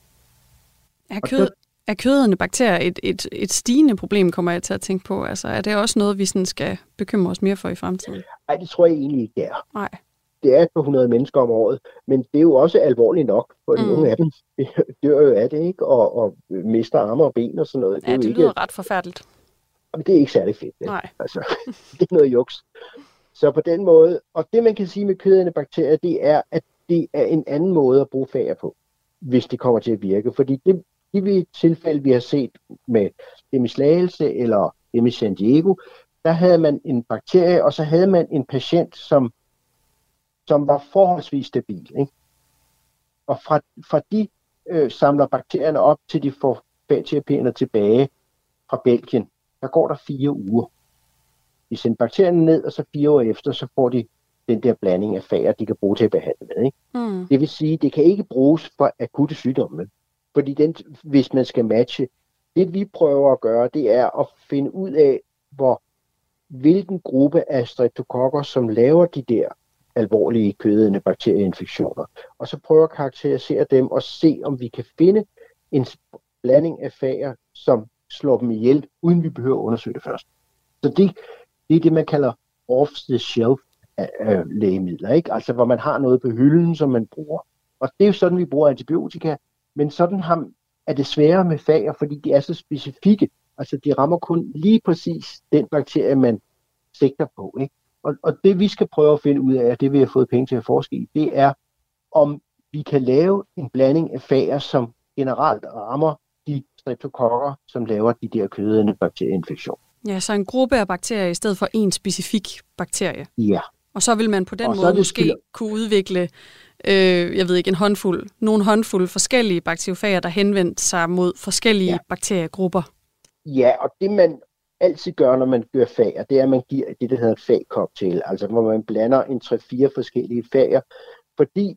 Er, kød, er kødende bakterier et, et, et stigende problem, kommer jeg til at tænke på? Altså, er det også noget, vi sådan skal bekymre os mere for i fremtiden? Nej, det tror jeg egentlig ikke, det er. Nej. Det er på 100 mennesker om året, men det er jo også alvorligt nok, for mm. nogle af dem dør jo af det, ikke? Og, og mister arme og ben og sådan noget. Ja, det, er det lyder ikke, ret forfærdeligt. Men det er ikke særlig fedt. Nej. Altså, [laughs] det er noget juks. Så på den måde, og det man kan sige med kødende bakterier, det er, at det er en anden måde at bruge fager på, hvis det kommer til at virke. Fordi det, de tilfælde, vi har set med dem i Slagelse eller dem i San Diego, der havde man en bakterie, og så havde man en patient, som, som var forholdsvis stabil. Ikke? Og fra, fra de øh, samler bakterierne op, til de får fagterapierne tilbage fra Belgien, der går der fire uger. De sender bakterierne ned, og så fire år efter, så får de den der blanding af fager, de kan bruge til at behandle med. Ikke? Mm. Det vil sige, det kan ikke bruges for akutte sygdomme. Fordi den, hvis man skal matche, det vi prøver at gøre, det er at finde ud af, hvor hvilken gruppe af streptokokker, som laver de der alvorlige kødende bakterieinfektioner. Og så prøve at karakterisere dem og se, om vi kan finde en blanding af fager, som slår dem ihjel, uden vi behøver at undersøge det først. Så det, det er det, man kalder off-the-shelf øh, øh, lægemidler, ikke? Altså hvor man har noget på hylden, som man bruger. Og det er jo sådan, vi bruger antibiotika. Men sådan har, er det sværere med fager, fordi de er så specifikke. Altså de rammer kun lige præcis den bakterie, man sigter på. Ikke? Og, og det vi skal prøve at finde ud af, og det vi har fået penge til at forske i, det er, om vi kan lave en blanding af fager, som generelt rammer de streptokokker, som laver de der kødende bakterieinfektioner. Ja, så en gruppe af bakterier i stedet for en specifik bakterie. Ja. Og så vil man på den og måde måske kunne udvikle øh, jeg ved ikke, en håndfuld, nogle håndfuld forskellige bakteriofager, der henvendte sig mod forskellige ja. bakteriegrupper. Ja, og det man altid gør, når man gør fager, det er, at man giver det, der hedder fagcocktail, altså hvor man blander en 3-4 forskellige fager, fordi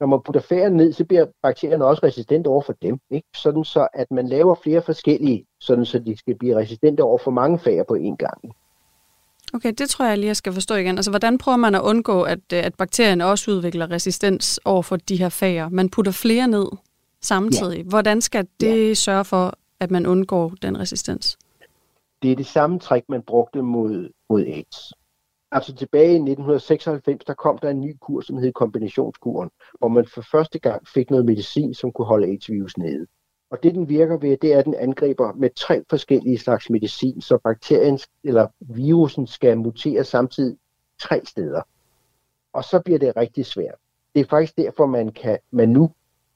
når man putter fagerne ned, så bliver bakterierne også resistente over for dem. Ikke? Sådan så, at man laver flere forskellige, sådan så de skal blive resistente over for mange fager på én gang. Okay, det tror jeg lige, jeg skal forstå igen. Altså, hvordan prøver man at undgå, at, øh, at bakterierne også udvikler resistens over for de her fager? Man putter flere ned samtidig. Ja. Hvordan skal det ja. sørge for, at man undgår den resistens? Det er det samme trick, man brugte mod, mod AIDS. Altså tilbage i 1996, der kom der en ny kur, som hed kombinationskuren, hvor man for første gang fik noget medicin, som kunne holde AIDS-virus nede. Og det, den virker ved, det er, at den angriber med tre forskellige slags medicin, så bakterien eller virusen skal mutere samtidig tre steder. Og så bliver det rigtig svært. Det er faktisk derfor, man, kan, man nu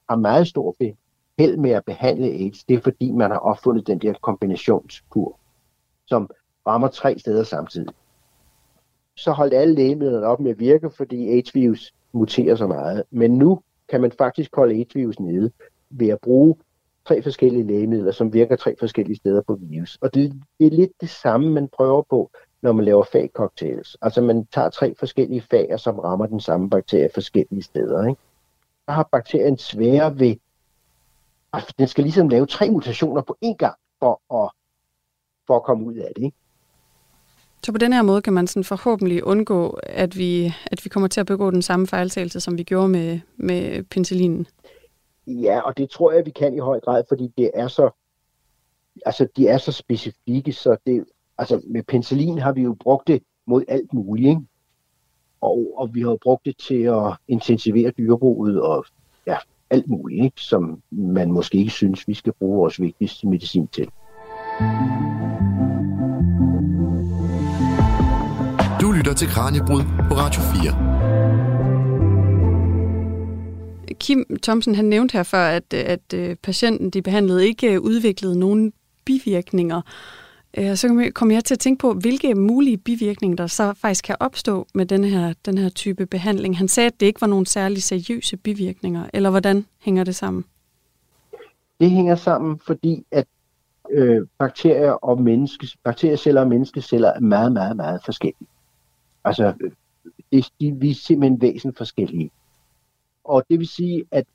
har meget stor held med at behandle AIDS. Det er fordi, man har opfundet den der kombinationskur, som rammer tre steder samtidig. Så holdt alle lægemidlerne op med at virke, fordi AIDS-virus muterer så meget. Men nu kan man faktisk holde AIDS-virus nede ved at bruge tre forskellige lægemidler, som virker tre forskellige steder på virus. Og det, det er lidt det samme, man prøver på, når man laver fagcocktails. Altså man tager tre forskellige fager, som rammer den samme bakterie forskellige steder. Ikke? Der har bakterien svære ved, altså den skal ligesom lave tre mutationer på én gang for at, for at komme ud af det. Ikke? Så på den her måde kan man sådan forhåbentlig undgå, at vi, at vi kommer til at begå den samme fejltagelse, som vi gjorde med, med penicillinen. Ja, og det tror jeg, vi kan i høj grad, fordi det er så, altså, de er så specifikke, så det, altså med penicillin har vi jo brugt det mod alt muligt, ikke? Og, og vi har jo brugt det til at intensivere dyrebruget og ja, alt muligt, ikke? som man måske ikke synes, vi skal bruge vores vigtigste medicin til. Du lytter til Kranjebrud på Radio 4. Kim Thomsen han nævnte her før, at, at øh, patienten, de behandlede, ikke øh, udviklede nogen bivirkninger. Øh, så kom jeg til at tænke på, hvilke mulige bivirkninger, der så faktisk kan opstå med den her, den her type behandling. Han sagde, at det ikke var nogen særlig seriøse bivirkninger, eller hvordan hænger det sammen? Det hænger sammen, fordi at øh, bakterier og menneskes, bakterieceller og menneskeceller er meget, meget, meget forskellige. Altså, det, de, vi er simpelthen væsen forskellige. Og det vil sige, at,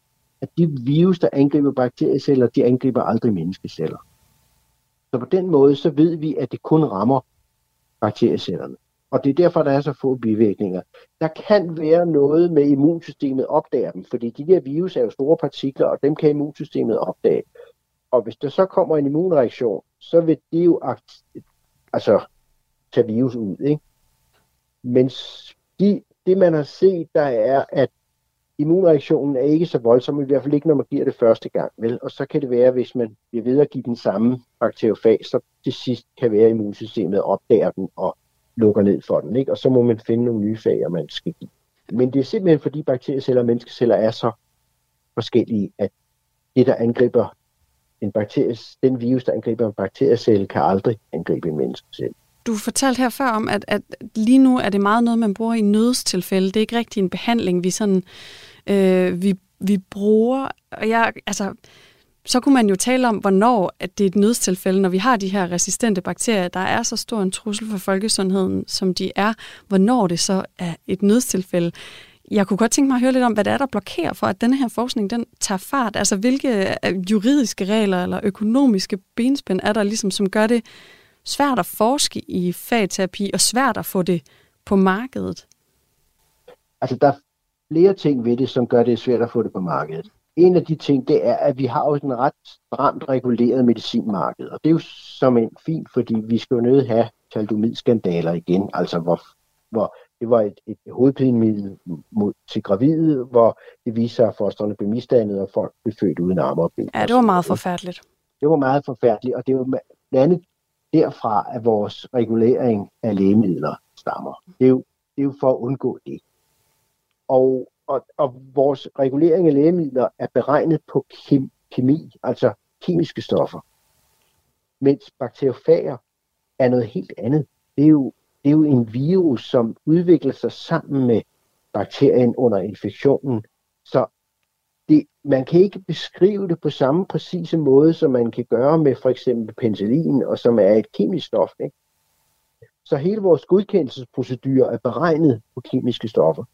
at de virus, der angriber bakterieceller, de angriber aldrig menneskeceller. Så på den måde, så ved vi, at det kun rammer bakteriecellerne. Og det er derfor, der er så få bivirkninger. Der kan være noget med immunsystemet opdager dem, fordi de der virus er jo store partikler, og dem kan immunsystemet opdage. Og hvis der så kommer en immunreaktion, så vil det jo altså tage virus ud. Ikke? Men de, det man har set, der er, at immunreaktionen er ikke så voldsom, i hvert fald ikke, når man giver det første gang. Vel? Og så kan det være, hvis man bliver ved at give den samme bakteriofag, så til sidst kan være, at immunsystemet opdager den og lukker ned for den. Ikke? Og så må man finde nogle nye fager, man skal give. Men det er simpelthen, fordi bakterieceller og menneskeceller er så forskellige, at det, der angriber en bakterie, den virus, der angriber en bakteriecelle, kan aldrig angribe en menneskecelle. Du fortalte her før om, at, at lige nu er det meget noget, man bruger i nødstilfælde. Det er ikke rigtig en behandling, vi sådan øh, vi, vi bruger. Og jeg, altså, så kunne man jo tale om, hvornår at det er et nødstilfælde, når vi har de her resistente bakterier, der er så stor en trussel for folkesundheden, som de er, hvornår det så er et nødstilfælde. Jeg kunne godt tænke mig at høre lidt om, hvad det er, der blokerer for, at denne her forskning den tager fart. Altså, hvilke øh, juridiske regler eller økonomiske benspænd er der, ligesom, som gør det svært at forske i fagterapi og svært at få det på markedet? Altså, der flere ting ved det, som gør det svært at få det på markedet. En af de ting, det er, at vi har jo en ret stramt reguleret medicinmarked, og det er jo som en fint, fordi vi skal jo nødt have taldomidskandaler igen, altså hvor, hvor det var et, et hovedpinemiddel mod, til gravide, hvor det viser sig, at fosterne blev misdannet, og folk blev født uden arme og ben. Ja, det var meget forfærdeligt. Det var meget forfærdeligt, og det var blandt andet derfra, at vores regulering af lægemidler stammer. Det er jo, det er jo for at undgå det. Og, og, og vores regulering af lægemidler er beregnet på kem, kemi, altså kemiske stoffer. Mens bakteriofager er noget helt andet. Det er jo, det er jo en virus, som udvikler sig sammen med bakterien under infektionen det, man kan ikke beskrive det på samme præcise måde, som man kan gøre med for eksempel penicillin, og som er et kemisk stof. Ikke? Så hele vores godkendelsesprocedur er beregnet på kemiske stoffer.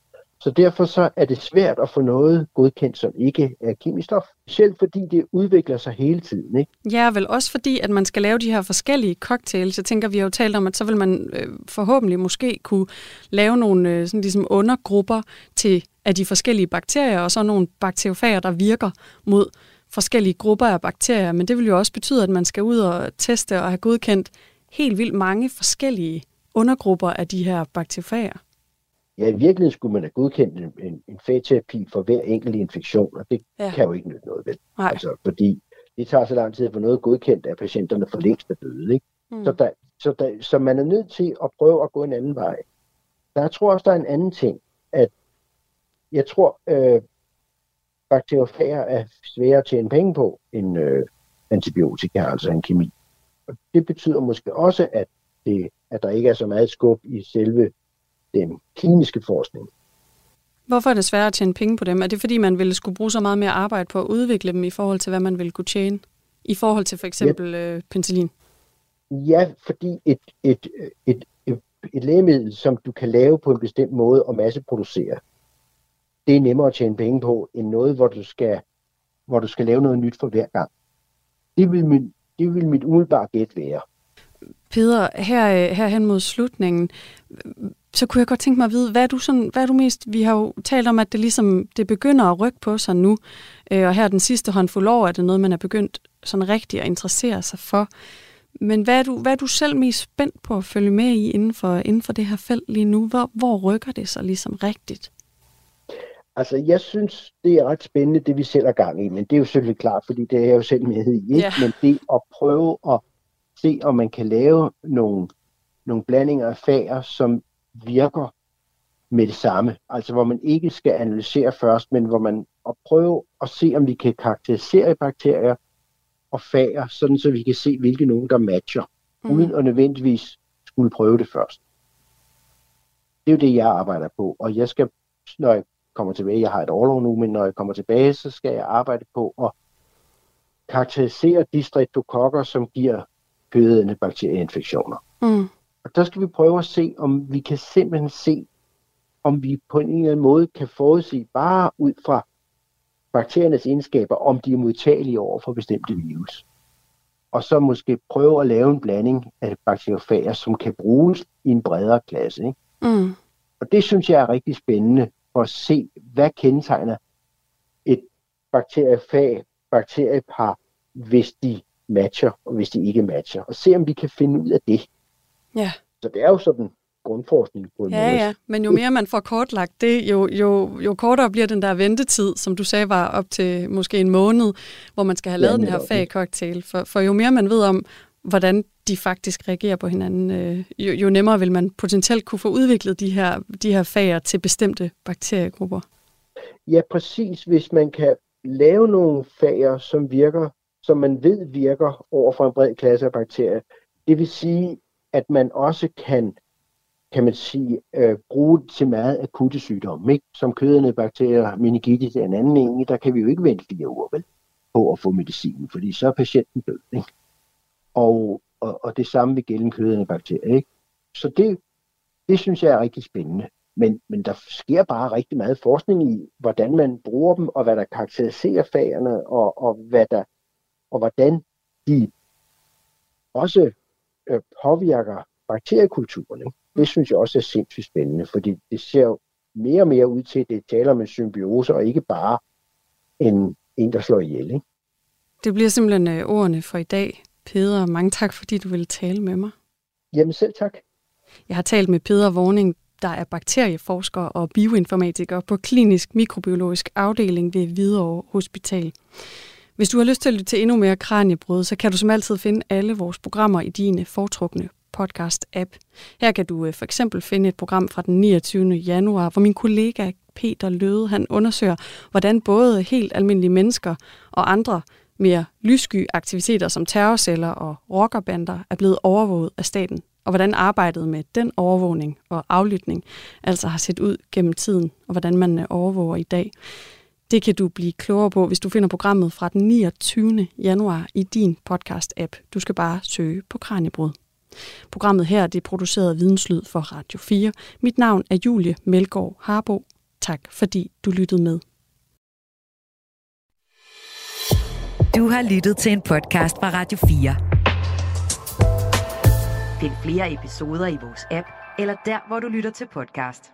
Så derfor så er det svært at få noget godkendt, som ikke er kemisk stof. Selv fordi det udvikler sig hele tiden. Ikke? Ja, vel også fordi, at man skal lave de her forskellige cocktails. Jeg tænker, vi har jo talt om, at så vil man øh, forhåbentlig måske kunne lave nogle øh, sådan ligesom undergrupper til af de forskellige bakterier, og så nogle bakteriofager, der virker mod forskellige grupper af bakterier. Men det vil jo også betyde, at man skal ud og teste og have godkendt helt vildt mange forskellige undergrupper af de her bakteriofager. Ja, i virkeligheden skulle man have godkendt en, en, en fagterapi for hver enkelt infektion, og det ja. kan jo ikke nytte noget ved. Nej. Altså, fordi det tager så lang tid at få noget godkendt, at patienterne for længst er døde. Ikke? Mm. Så, der, så, der, så man er nødt til at prøve at gå en anden vej. Der tror også, der er en anden ting, at jeg tror, øh, bakteriofager er svære at tjene penge på end øh, antibiotika, altså en kemi. Og det betyder måske også, at, det, at der ikke er så meget skub i selve den kliniske forskning. Hvorfor er det svært at tjene penge på dem? Er det fordi, man ville skulle bruge så meget mere arbejde på at udvikle dem i forhold til, hvad man ville kunne tjene? I forhold til for eksempel ja. øh, penicillin? Ja, fordi et, et, et, et, et lægemiddel, som du kan lave på en bestemt måde og masseproducere, det er nemmere at tjene penge på, end noget, hvor du skal, hvor du skal lave noget nyt for hver gang. Det vil mit, det vil mit umiddelbare gæt være. Peder, her, her hen mod slutningen, så kunne jeg godt tænke mig at vide, hvad er du, sådan, hvad er du mest... Vi har jo talt om, at det ligesom det begynder at rykke på sig nu, øh, og her den sidste håndfuld år er det noget, man er begyndt sådan rigtig at interessere sig for. Men hvad er, du, hvad er du selv mest spændt på at følge med i inden for, inden for det her felt lige nu? Hvor, hvor rykker det sig ligesom rigtigt? Altså, jeg synes, det er ret spændende, det vi selv er gang i, men det er jo selvfølgelig klart, fordi det er jeg jo selv med i, ikke? Ja. men det at prøve at se, om man kan lave nogle, nogle blandinger af fager, som virker med det samme. Altså hvor man ikke skal analysere først, men hvor man at prøve at se, om vi kan karakterisere bakterier og fager, sådan så vi kan se, hvilke nogen, der matcher, mm. uden at nødvendigvis skulle prøve det først. Det er jo det, jeg arbejder på, og jeg skal, når jeg kommer tilbage, jeg har et overlov nu, men når jeg kommer tilbage, så skal jeg arbejde på at karakterisere de streptokokker, som giver kødende bakterieinfektioner. Mm. Og der skal vi prøve at se, om vi kan simpelthen se, om vi på en eller anden måde kan forudsige, bare ud fra bakteriernes egenskaber, om de er modtagelige over for bestemte virus. Og så måske prøve at lave en blanding af bakteriofager, som kan bruges i en bredere klasse. Ikke? Mm. Og det synes jeg er rigtig spændende for at se, hvad kendetegner et bakteriefag, bakteriepar, hvis de matcher, og hvis de ikke matcher. Og se, om vi kan finde ud af det. Ja. Så det er jo sådan grundforskning på en ja, måde. Ja, men jo mere man får kortlagt det, jo, jo, jo kortere bliver den der ventetid, som du sagde var op til måske en måned, hvor man skal have lavet ja, den her fag-cocktail. For, for jo mere man ved om, hvordan de faktisk reagerer på hinanden, øh, jo, jo nemmere vil man potentielt kunne få udviklet de her, de her fager til bestemte bakteriegrupper. Ja, præcis. Hvis man kan lave nogle fager, som virker, som man ved virker over for en bred klasse af bakterier, det vil sige, at man også kan, kan man sige, øh, bruge det til meget akutte sygdomme, ikke? som kødende bakterier, meningitis er en anden en, der kan vi jo ikke vente fire uger vel, på at få medicinen, fordi så er patienten død. Ikke? Og, og, og det samme vil gælde kødende bakterier. Ikke? Så det, det synes jeg er rigtig spændende. Men, men der sker bare rigtig meget forskning i, hvordan man bruger dem, og hvad der karakteriserer fagerne, og, og, hvad der, og hvordan de også øh, påvirker bakteriekulturen. Ikke? Det synes jeg også er sindssygt spændende, fordi det ser jo mere og mere ud til, at det taler om en symbiose, og ikke bare en, en der slår ihjel. Ikke? Det bliver simpelthen øh, ordene for i dag. Peder, mange tak, fordi du ville tale med mig. Jamen selv tak. Jeg har talt med Peder Vorning, der er bakterieforsker og bioinformatiker på klinisk mikrobiologisk afdeling ved Hvidovre Hospital. Hvis du har lyst til at lytte til endnu mere Kranjebrud, så kan du som altid finde alle vores programmer i dine øh, foretrukne podcast-app. Her kan du øh, for eksempel finde et program fra den 29. januar, hvor min kollega Peter Løde han undersøger, hvordan både helt almindelige mennesker og andre mere lyssky aktiviteter som terrorceller og rockerbander er blevet overvåget af staten, og hvordan arbejdet med den overvågning og aflytning altså har set ud gennem tiden, og hvordan man øh, overvåger i dag. Det kan du blive klogere på, hvis du finder programmet fra den 29. januar i din podcast-app. Du skal bare søge på Kranjebrud. Programmet her det er produceret af Videnslyd for Radio 4. Mit navn er Julie Melgaard Harbo. Tak fordi du lyttede med. Du har lyttet til en podcast fra Radio 4. Find flere episoder i vores app, eller der, hvor du lytter til podcast.